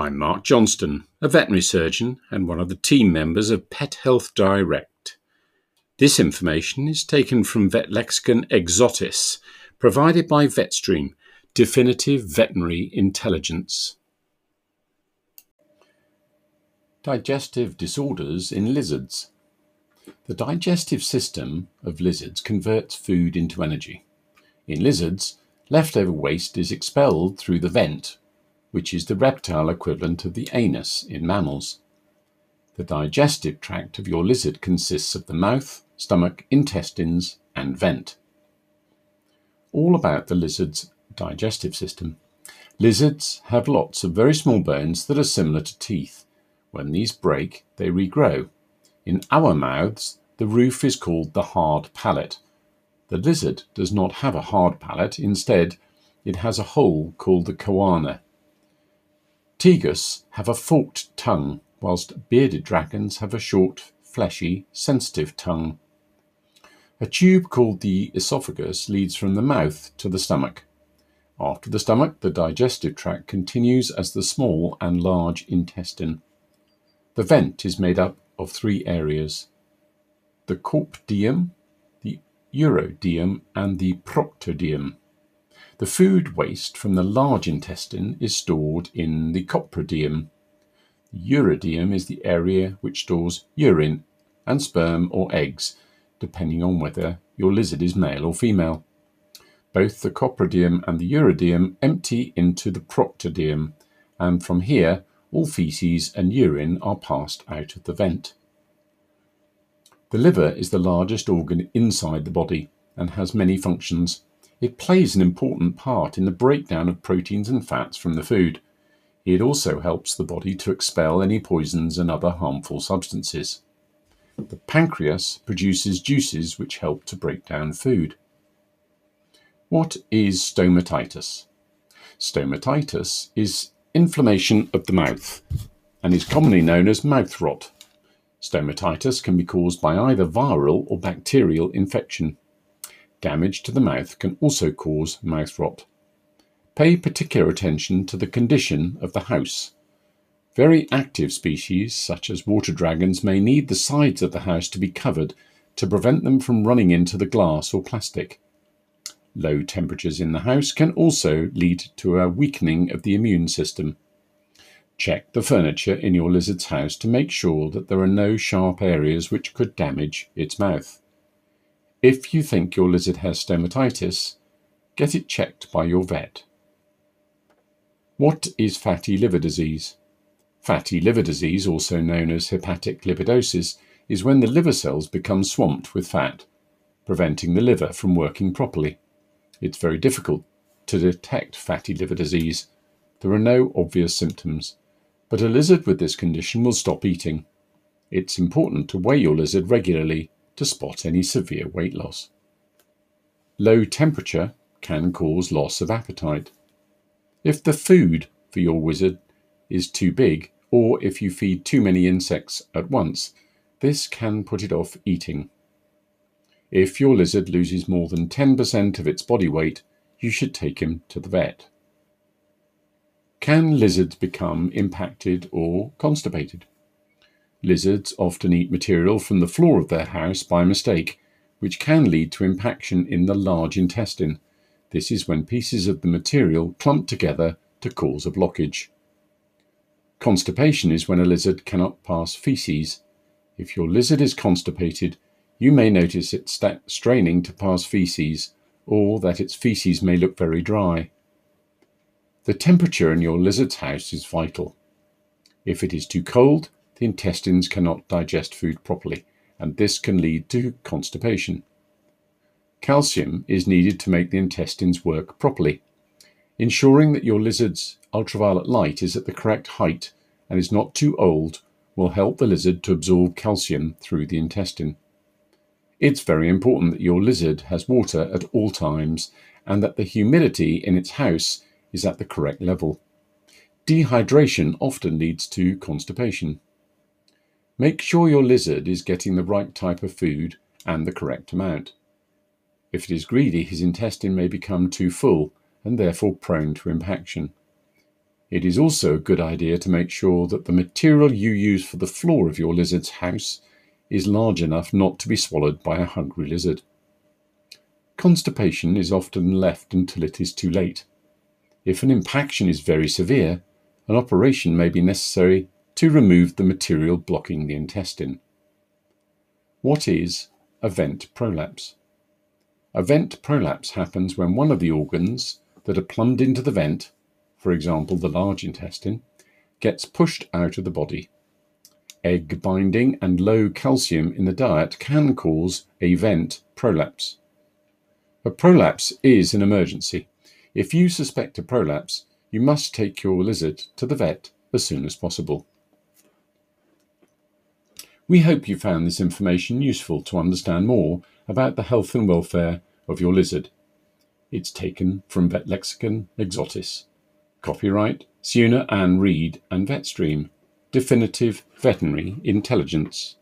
I'm Mark Johnston, a veterinary surgeon and one of the team members of Pet Health Direct. This information is taken from Vetlexicon Exotis, provided by VetStream, definitive veterinary intelligence. Digestive disorders in lizards. The digestive system of lizards converts food into energy. In lizards, leftover waste is expelled through the vent which is the reptile equivalent of the anus in mammals. The digestive tract of your lizard consists of the mouth, stomach, intestines, and vent. All about the lizard's digestive system. Lizards have lots of very small bones that are similar to teeth. When these break, they regrow. In our mouths, the roof is called the hard palate. The lizard does not have a hard palate, instead, it has a hole called the choana. Tegus have a forked tongue, whilst bearded dragons have a short, fleshy, sensitive tongue. A tube called the esophagus leads from the mouth to the stomach. After the stomach, the digestive tract continues as the small and large intestine. The vent is made up of three areas the coprodeum, the urodeum, and the proctodeum. The food waste from the large intestine is stored in the coprodeum. The urodeum is the area which stores urine and sperm or eggs, depending on whether your lizard is male or female. Both the coprodeum and the urodeum empty into the proctodeum, and from here all feces and urine are passed out of the vent. The liver is the largest organ inside the body and has many functions. It plays an important part in the breakdown of proteins and fats from the food. It also helps the body to expel any poisons and other harmful substances. The pancreas produces juices which help to break down food. What is stomatitis? Stomatitis is inflammation of the mouth and is commonly known as mouth rot. Stomatitis can be caused by either viral or bacterial infection. Damage to the mouth can also cause mouth rot. Pay particular attention to the condition of the house. Very active species, such as water dragons, may need the sides of the house to be covered to prevent them from running into the glass or plastic. Low temperatures in the house can also lead to a weakening of the immune system. Check the furniture in your lizard's house to make sure that there are no sharp areas which could damage its mouth. If you think your lizard has stomatitis, get it checked by your vet. What is fatty liver disease? Fatty liver disease, also known as hepatic lipidosis, is when the liver cells become swamped with fat, preventing the liver from working properly. It's very difficult to detect fatty liver disease. There are no obvious symptoms, but a lizard with this condition will stop eating. It's important to weigh your lizard regularly to spot any severe weight loss. Low temperature can cause loss of appetite. If the food for your wizard is too big, or if you feed too many insects at once, this can put it off eating. If your lizard loses more than 10% of its body weight, you should take him to the vet. Can lizards become impacted or constipated? Lizards often eat material from the floor of their house by mistake, which can lead to impaction in the large intestine. This is when pieces of the material clump together to cause a blockage. Constipation is when a lizard cannot pass feces. If your lizard is constipated, you may notice it straining to pass feces, or that its feces may look very dry. The temperature in your lizard's house is vital. If it is too cold, the intestines cannot digest food properly, and this can lead to constipation. Calcium is needed to make the intestines work properly. Ensuring that your lizard's ultraviolet light is at the correct height and is not too old will help the lizard to absorb calcium through the intestine. It's very important that your lizard has water at all times and that the humidity in its house is at the correct level. Dehydration often leads to constipation. Make sure your lizard is getting the right type of food and the correct amount. If it is greedy, his intestine may become too full and therefore prone to impaction. It is also a good idea to make sure that the material you use for the floor of your lizard's house is large enough not to be swallowed by a hungry lizard. Constipation is often left until it is too late. If an impaction is very severe, an operation may be necessary to remove the material blocking the intestine. What is a vent prolapse? A vent prolapse happens when one of the organs that are plumbed into the vent, for example the large intestine, gets pushed out of the body. Egg binding and low calcium in the diet can cause a vent prolapse. A prolapse is an emergency. If you suspect a prolapse, you must take your lizard to the vet as soon as possible. We hope you found this information useful to understand more about the health and welfare of your lizard. It's taken from Vetlexicon Exotis. Copyright Suna Anne Reed and VetStream. Definitive Veterinary Intelligence.